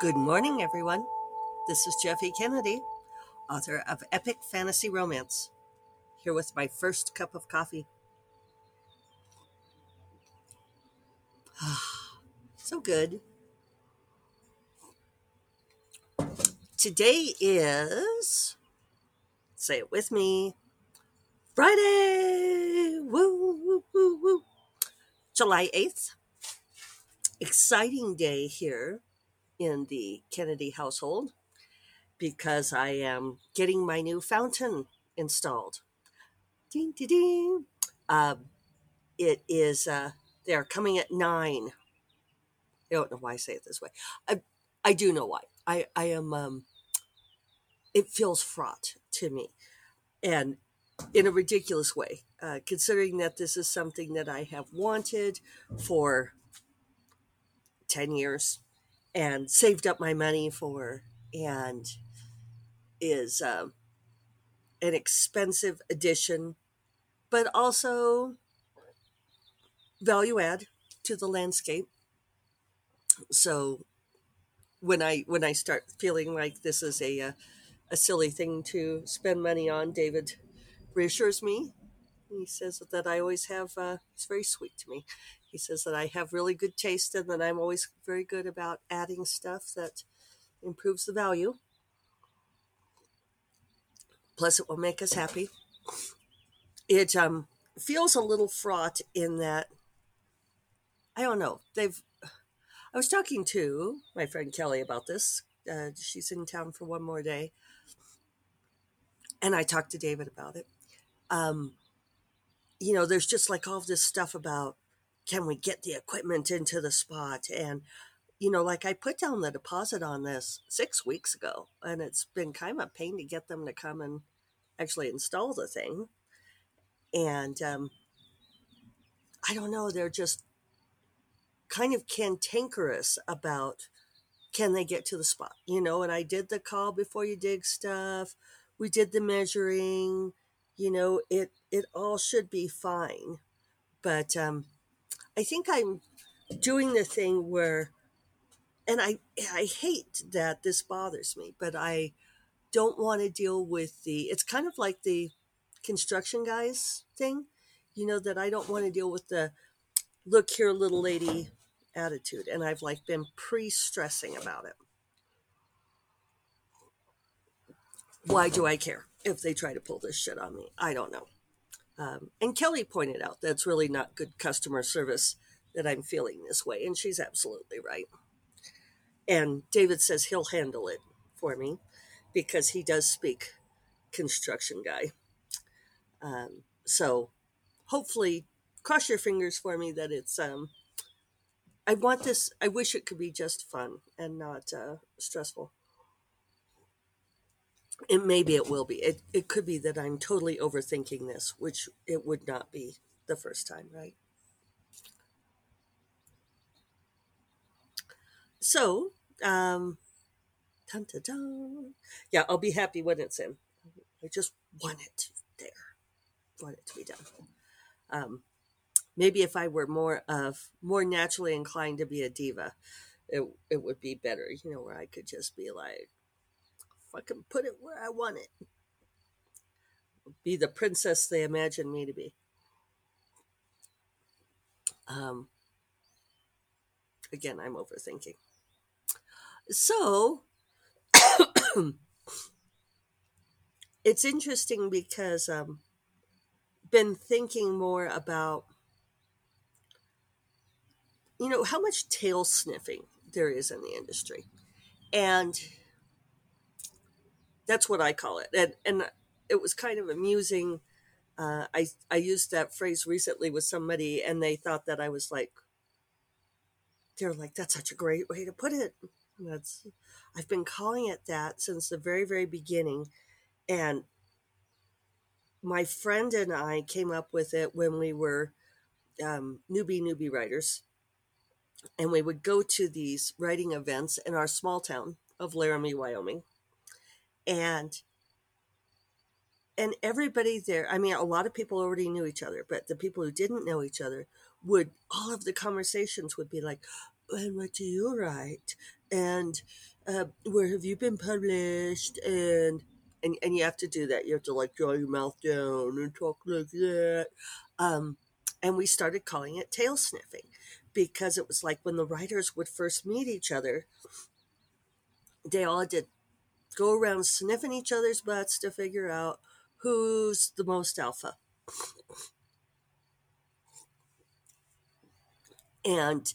Good morning, everyone. This is Jeffe Kennedy, author of Epic Fantasy Romance, here with my first cup of coffee. so good. Today is, say it with me, Friday! Woo, woo, woo, woo. July 8th. Exciting day here in the Kennedy household because I am getting my new fountain installed. Ding, ding, ding. Um, it is, uh, they're coming at nine. I don't know why I say it this way. I, I do know why. I, I am, um, it feels fraught to me and in a ridiculous way, uh, considering that this is something that I have wanted for 10 years and saved up my money for and is um, an expensive addition but also value add to the landscape. So when i when i start feeling like this is a a, uh, a silly thing to spend money on david reassures me. He says that i always have uh, it's very sweet to me he says that I have really good taste and that I'm always very good about adding stuff that improves the value. Plus, it will make us happy. It um, feels a little fraught in that, I don't know, they've. I was talking to my friend Kelly about this. Uh, she's in town for one more day. And I talked to David about it. Um, you know, there's just like all this stuff about can we get the equipment into the spot? And, you know, like I put down the deposit on this six weeks ago, and it's been kind of a pain to get them to come and actually install the thing. And um, I don't know, they're just kind of cantankerous about can they get to the spot, you know? And I did the call before you dig stuff. We did the measuring, you know, it it all should be fine. But um, I think I'm doing the thing where, and I I hate that this bothers me, but I don't want to deal with the. It's kind of like the construction guys thing, you know, that I don't want to deal with the look here, little lady attitude, and I've like been pre-stressing about it. Why do I care if they try to pull this shit on me? I don't know. Um, and Kelly pointed out that's really not good customer service that I'm feeling this way. And she's absolutely right. And David says he'll handle it for me because he does speak construction guy. Um, so hopefully, cross your fingers for me that it's. Um, I want this. I wish it could be just fun and not uh, stressful and maybe it will be. It, it could be that I'm totally overthinking this, which it would not be the first time, right? So, um, dun, dun, dun. yeah, I'll be happy when it's in. I just want it there, want it to be done. Um, maybe if I were more of more naturally inclined to be a diva, it it would be better. You know, where I could just be like, I can put it where I want it. Be the princess they imagine me to be. Um, again, I'm overthinking. So, it's interesting because um, been thinking more about you know how much tail sniffing there is in the industry and that's what I call it. And and it was kind of amusing. Uh, I I used that phrase recently with somebody, and they thought that I was like, they're like, that's such a great way to put it. And that's I've been calling it that since the very very beginning, and my friend and I came up with it when we were um, newbie newbie writers, and we would go to these writing events in our small town of Laramie, Wyoming and and everybody there i mean a lot of people already knew each other but the people who didn't know each other would all of the conversations would be like and what do you write? And uh, where have you been published? And and and you have to do that. You have to like draw your mouth down and talk like that. Um, and we started calling it tail sniffing because it was like when the writers would first meet each other, they all did go around sniffing each other's butts to figure out who's the most alpha. And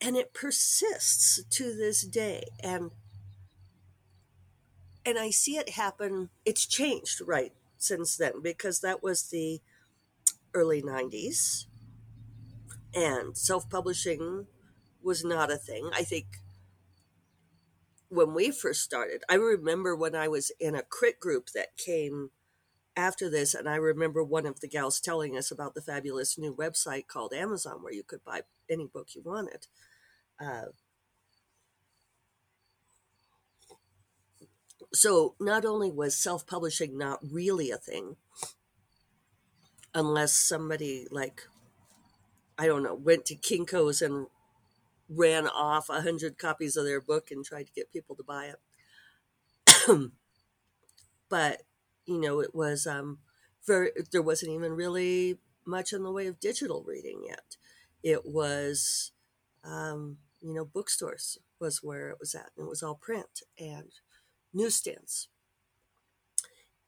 and it persists to this day and and I see it happen it's changed right since then because that was the early 90s and self-publishing was not a thing. I think when we first started, I remember when I was in a crit group that came after this, and I remember one of the gals telling us about the fabulous new website called Amazon where you could buy any book you wanted. Uh, so not only was self-publishing not really a thing, unless somebody like I don't know went to Kinko's and ran off a hundred copies of their book and tried to get people to buy it. but you know, it was um, very. There wasn't even really much in the way of digital reading yet. It was, um, you know, bookstores was where it was at, and it was all print and newsstands.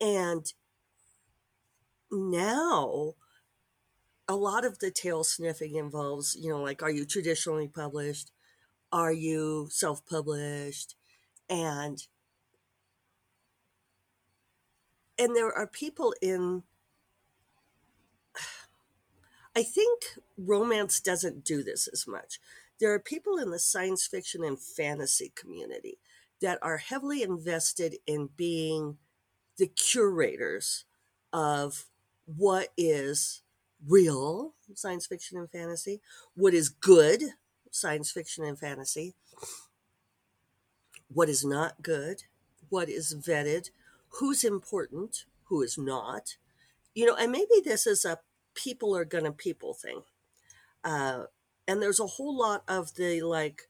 And now a lot of the tail sniffing involves, you know, like, are you traditionally published? Are you self published? And and there are people in I think romance doesn't do this as much. There are people in the science fiction and fantasy community that are heavily invested in being the curators of what is real science fiction and fantasy, what is good science fiction and fantasy, what is not good, what is vetted, who's important, who is not. You know, and maybe this is a people are gonna people thing. Uh, and there's a whole lot of the like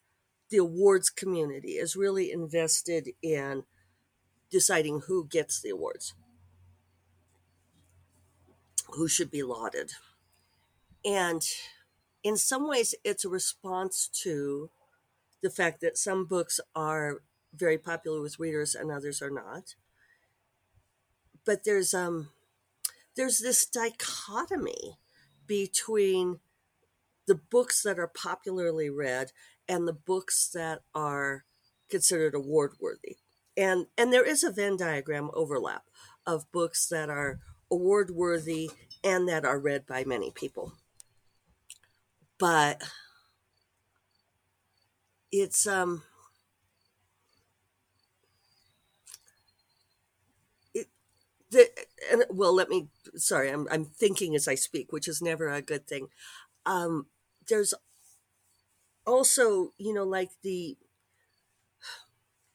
the awards community is really invested in deciding who gets the awards who should be lauded. And in some ways, it's a response to the fact that some books are very popular with readers and others are not. But there's um there's this dichotomy between the books that are popularly read and the books that are considered award worthy. And and there is a Venn diagram overlap of books that are award worthy and that are read by many people. But it's um it the and well let me sorry I'm I'm thinking as I speak which is never a good thing. Um there's also, you know, like the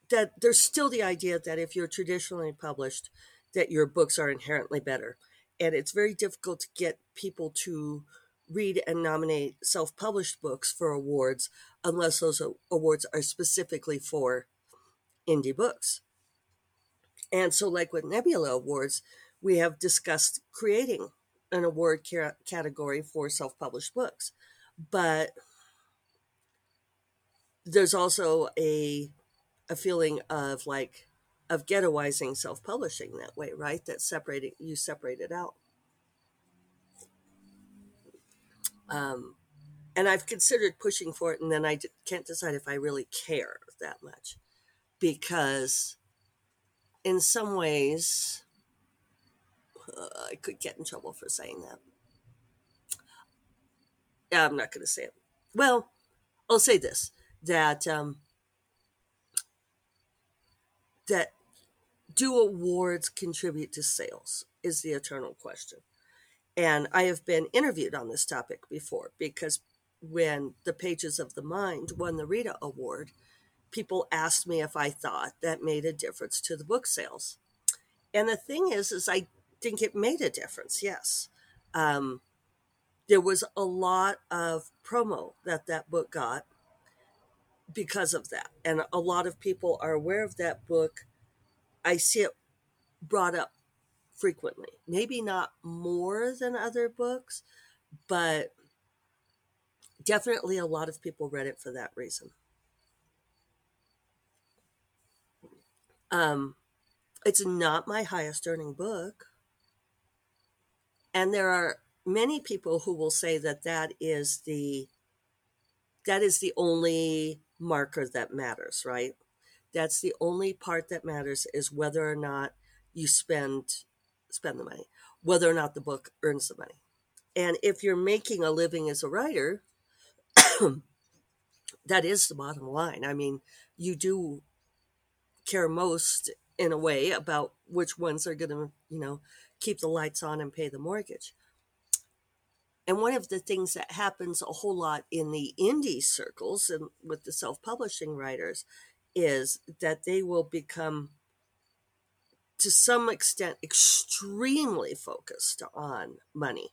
that there's still the idea that if you're traditionally published that your books are inherently better. And it's very difficult to get people to read and nominate self published books for awards unless those awards are specifically for indie books. And so, like with Nebula Awards, we have discussed creating an award category for self published books. But there's also a a feeling of like of ghettoizing self-publishing that way, right? That separating you separate it out. Um, and I've considered pushing for it, and then I d- can't decide if I really care that much because, in some ways, uh, I could get in trouble for saying that. Yeah, I'm not going to say it. Well, I'll say this: that um, that do awards contribute to sales is the eternal question. And I have been interviewed on this topic before because when the Pages of the Mind won the Rita Award, people asked me if I thought that made a difference to the book sales. And the thing is, is I think it made a difference. Yes, um, there was a lot of promo that that book got because of that. And a lot of people are aware of that book. I see it brought up frequently. Maybe not more than other books, but definitely a lot of people read it for that reason. Um, it's not my highest earning book. And there are many people who will say that that is the that is the only marker that matters, right? That's the only part that matters is whether or not you spend spend the money, whether or not the book earns the money. And if you're making a living as a writer, that is the bottom line. I mean, you do care most in a way about which ones are going to, you know, keep the lights on and pay the mortgage. And one of the things that happens a whole lot in the indie circles and with the self publishing writers is that they will become, to some extent, extremely focused on money.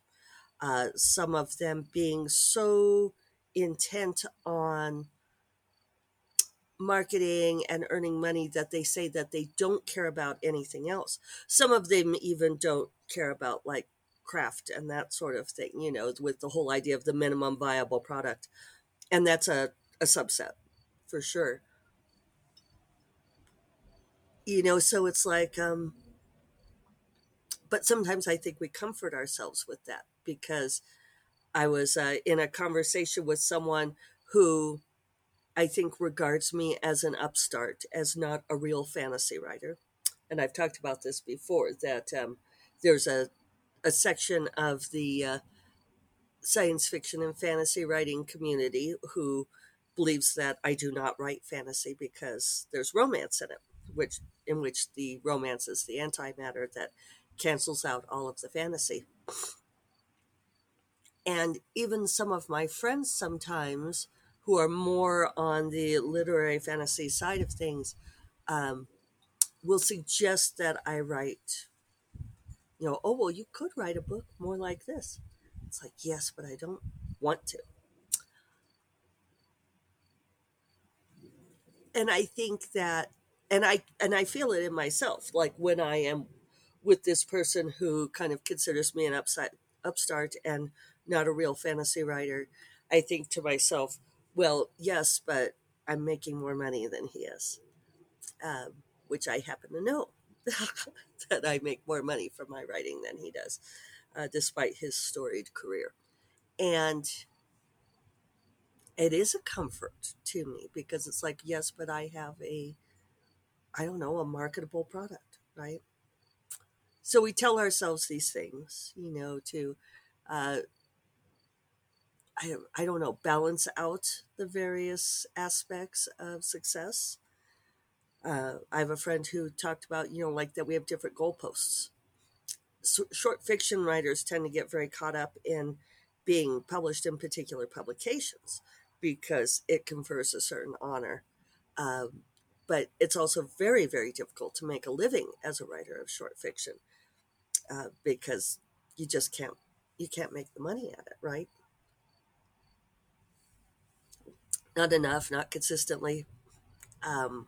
Uh, some of them being so intent on marketing and earning money that they say that they don't care about anything else. Some of them even don't care about like craft and that sort of thing, you know, with the whole idea of the minimum viable product. And that's a, a subset for sure. You know, so it's like, um, but sometimes I think we comfort ourselves with that because I was uh, in a conversation with someone who I think regards me as an upstart, as not a real fantasy writer. And I've talked about this before that um, there's a, a section of the uh, science fiction and fantasy writing community who believes that I do not write fantasy because there's romance in it, which in which the romance is the antimatter that cancels out all of the fantasy. And even some of my friends sometimes who are more on the literary fantasy side of things um, will suggest that I write, you know, oh, well, you could write a book more like this. It's like, yes, but I don't want to. And I think that, and I and I feel it in myself, like when I am with this person who kind of considers me an upside upstart and not a real fantasy writer, I think to myself, well, yes, but I'm making more money than he is, um, which I happen to know that I make more money from my writing than he does, uh, despite his storied career. And it is a comfort to me because it's like, yes, but I have a, I don't know, a marketable product, right? So we tell ourselves these things, you know, to uh, I, I don't know, balance out the various aspects of success. Uh, I have a friend who talked about, you know, like that we have different goalposts. So short fiction writers tend to get very caught up in being published in particular publications because it confers a certain honor. Um, but it's also very, very difficult to make a living as a writer of short fiction uh, because you just can't you can't make the money at it, right? not enough, not consistently. Um,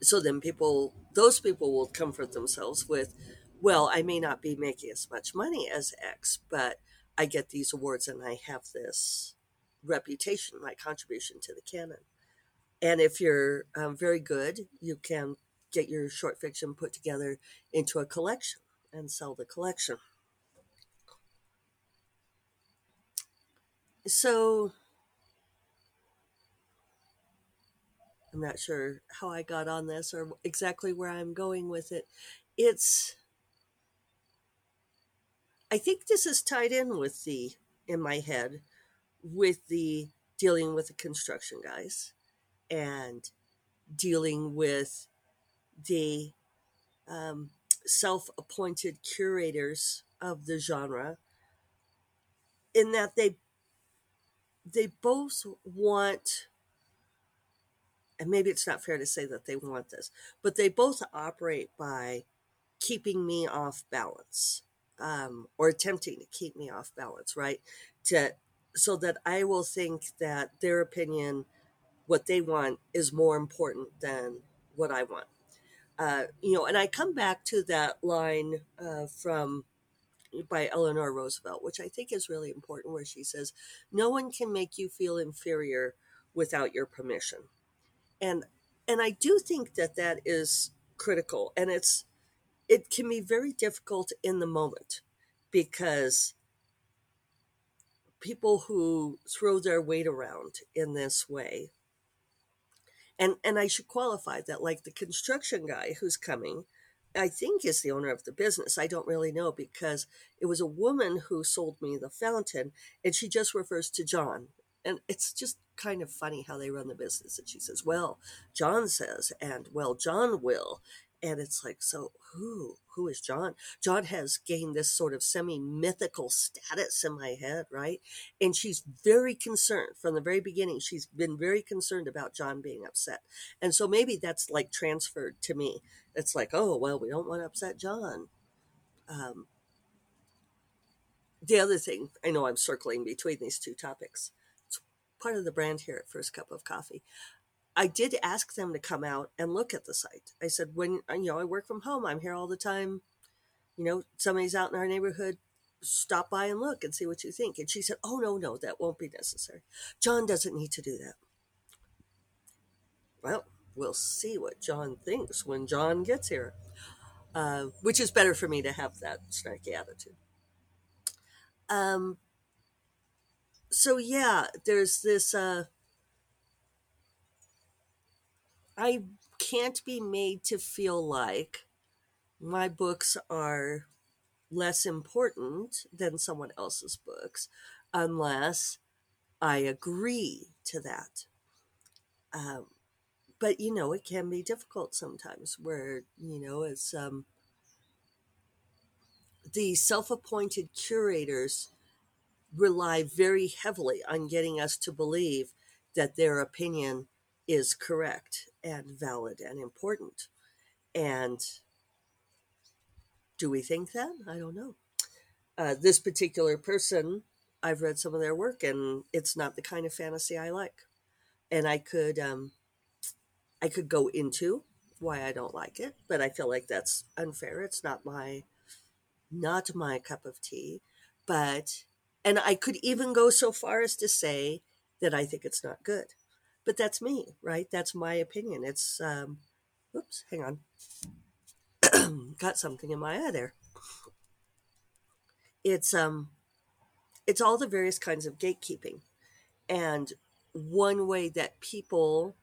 so then people, those people will comfort themselves with, well, I may not be making as much money as X, but I get these awards and I have this reputation, my contribution to the canon. And if you're um, very good, you can get your short fiction put together into a collection and sell the collection. So I'm not sure how I got on this or exactly where I'm going with it. It's, I think this is tied in with the, in my head, with the dealing with the construction guys and dealing with the um, self appointed curators of the genre, in that they, they both want and maybe it's not fair to say that they want this, but they both operate by keeping me off balance um, or attempting to keep me off balance, right? To so that I will think that their opinion, what they want, is more important than what I want. Uh, you know, and I come back to that line uh, from by Eleanor Roosevelt, which I think is really important, where she says, "No one can make you feel inferior without your permission," and and I do think that that is critical, and it's it can be very difficult in the moment because people who throw their weight around in this way and and I should qualify that like the construction guy who's coming I think is the owner of the business. I don't really know because it was a woman who sold me the fountain and she just refers to John. And it's just kind of funny how they run the business. And she says, Well, John says, and well, John will. And it's like, so who? Who is John? John has gained this sort of semi mythical status in my head, right? And she's very concerned from the very beginning. She's been very concerned about John being upset. And so maybe that's like transferred to me. It's like, oh, well, we don't want to upset John. Um, the other thing, I know I'm circling between these two topics. It's part of the brand here at First Cup of Coffee. I did ask them to come out and look at the site. I said, when you know, I work from home, I'm here all the time. You know, somebody's out in our neighborhood, stop by and look and see what you think. And she said, Oh, no, no, that won't be necessary. John doesn't need to do that. Well, we'll see what John thinks when John gets here, uh, which is better for me to have that snarky attitude. Um, so, yeah, there's this. Uh, I can't be made to feel like my books are less important than someone else's books unless I agree to that. Um, but you know, it can be difficult sometimes where, you know, it's um, the self appointed curators rely very heavily on getting us to believe that their opinion is correct and valid and important. And do we think that? I don't know. Uh, this particular person, I've read some of their work, and it's not the kind of fantasy I like. And I could, um, I could go into why I don't like it, but I feel like that's unfair. It's not my, not my cup of tea. But, and I could even go so far as to say that I think it's not good but that's me, right? That's my opinion. It's, um, oops, hang on. Got something in my eye there. It's, um, it's all the various kinds of gatekeeping. And one way that people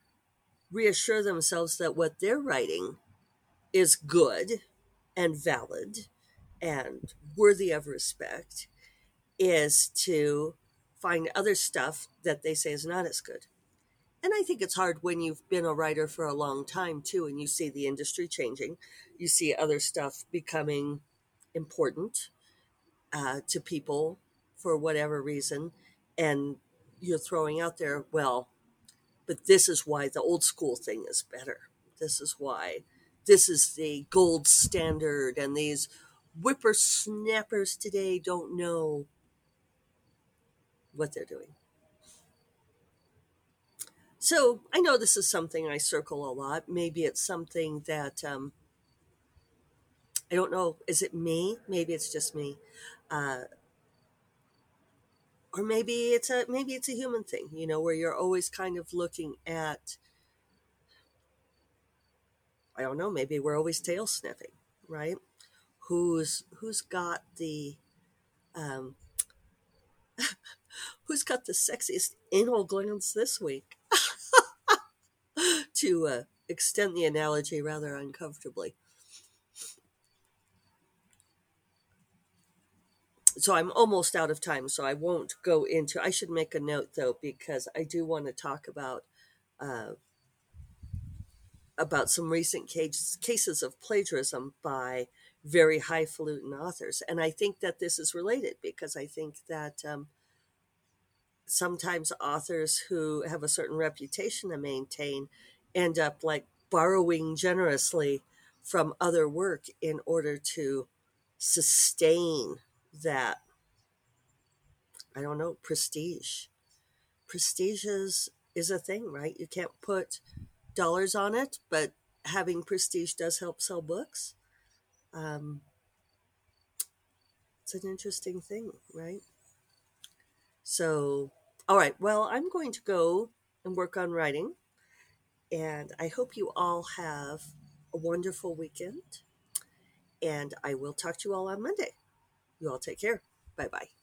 reassure themselves that what they're writing is good and valid and worthy of respect is to find other stuff that they say is not as good and I think it's hard when you've been a writer for a long time too, and you see the industry changing. You see other stuff becoming important uh, to people for whatever reason, and you're throwing out there, well, but this is why the old school thing is better. This is why this is the gold standard, and these whippersnappers today don't know what they're doing. So I know this is something I circle a lot. Maybe it's something that um, I don't know. Is it me? Maybe it's just me, uh, or maybe it's a maybe it's a human thing. You know, where you're always kind of looking at. I don't know. Maybe we're always tail sniffing, right? Who's who's got the um, who's got the sexiest anal glands this week? To uh, extend the analogy rather uncomfortably. So I'm almost out of time, so I won't go into. I should make a note though, because I do want to talk about uh, about some recent case, cases of plagiarism by very highfalutin authors, and I think that this is related because I think that um, sometimes authors who have a certain reputation to maintain end up like borrowing generously from other work in order to sustain that I don't know, prestige. Prestige is, is a thing, right? You can't put dollars on it, but having prestige does help sell books. Um, it's an interesting thing, right? So, all right, well, I'm going to go and work on writing, and I hope you all have a wonderful weekend. And I will talk to you all on Monday. You all take care. Bye bye.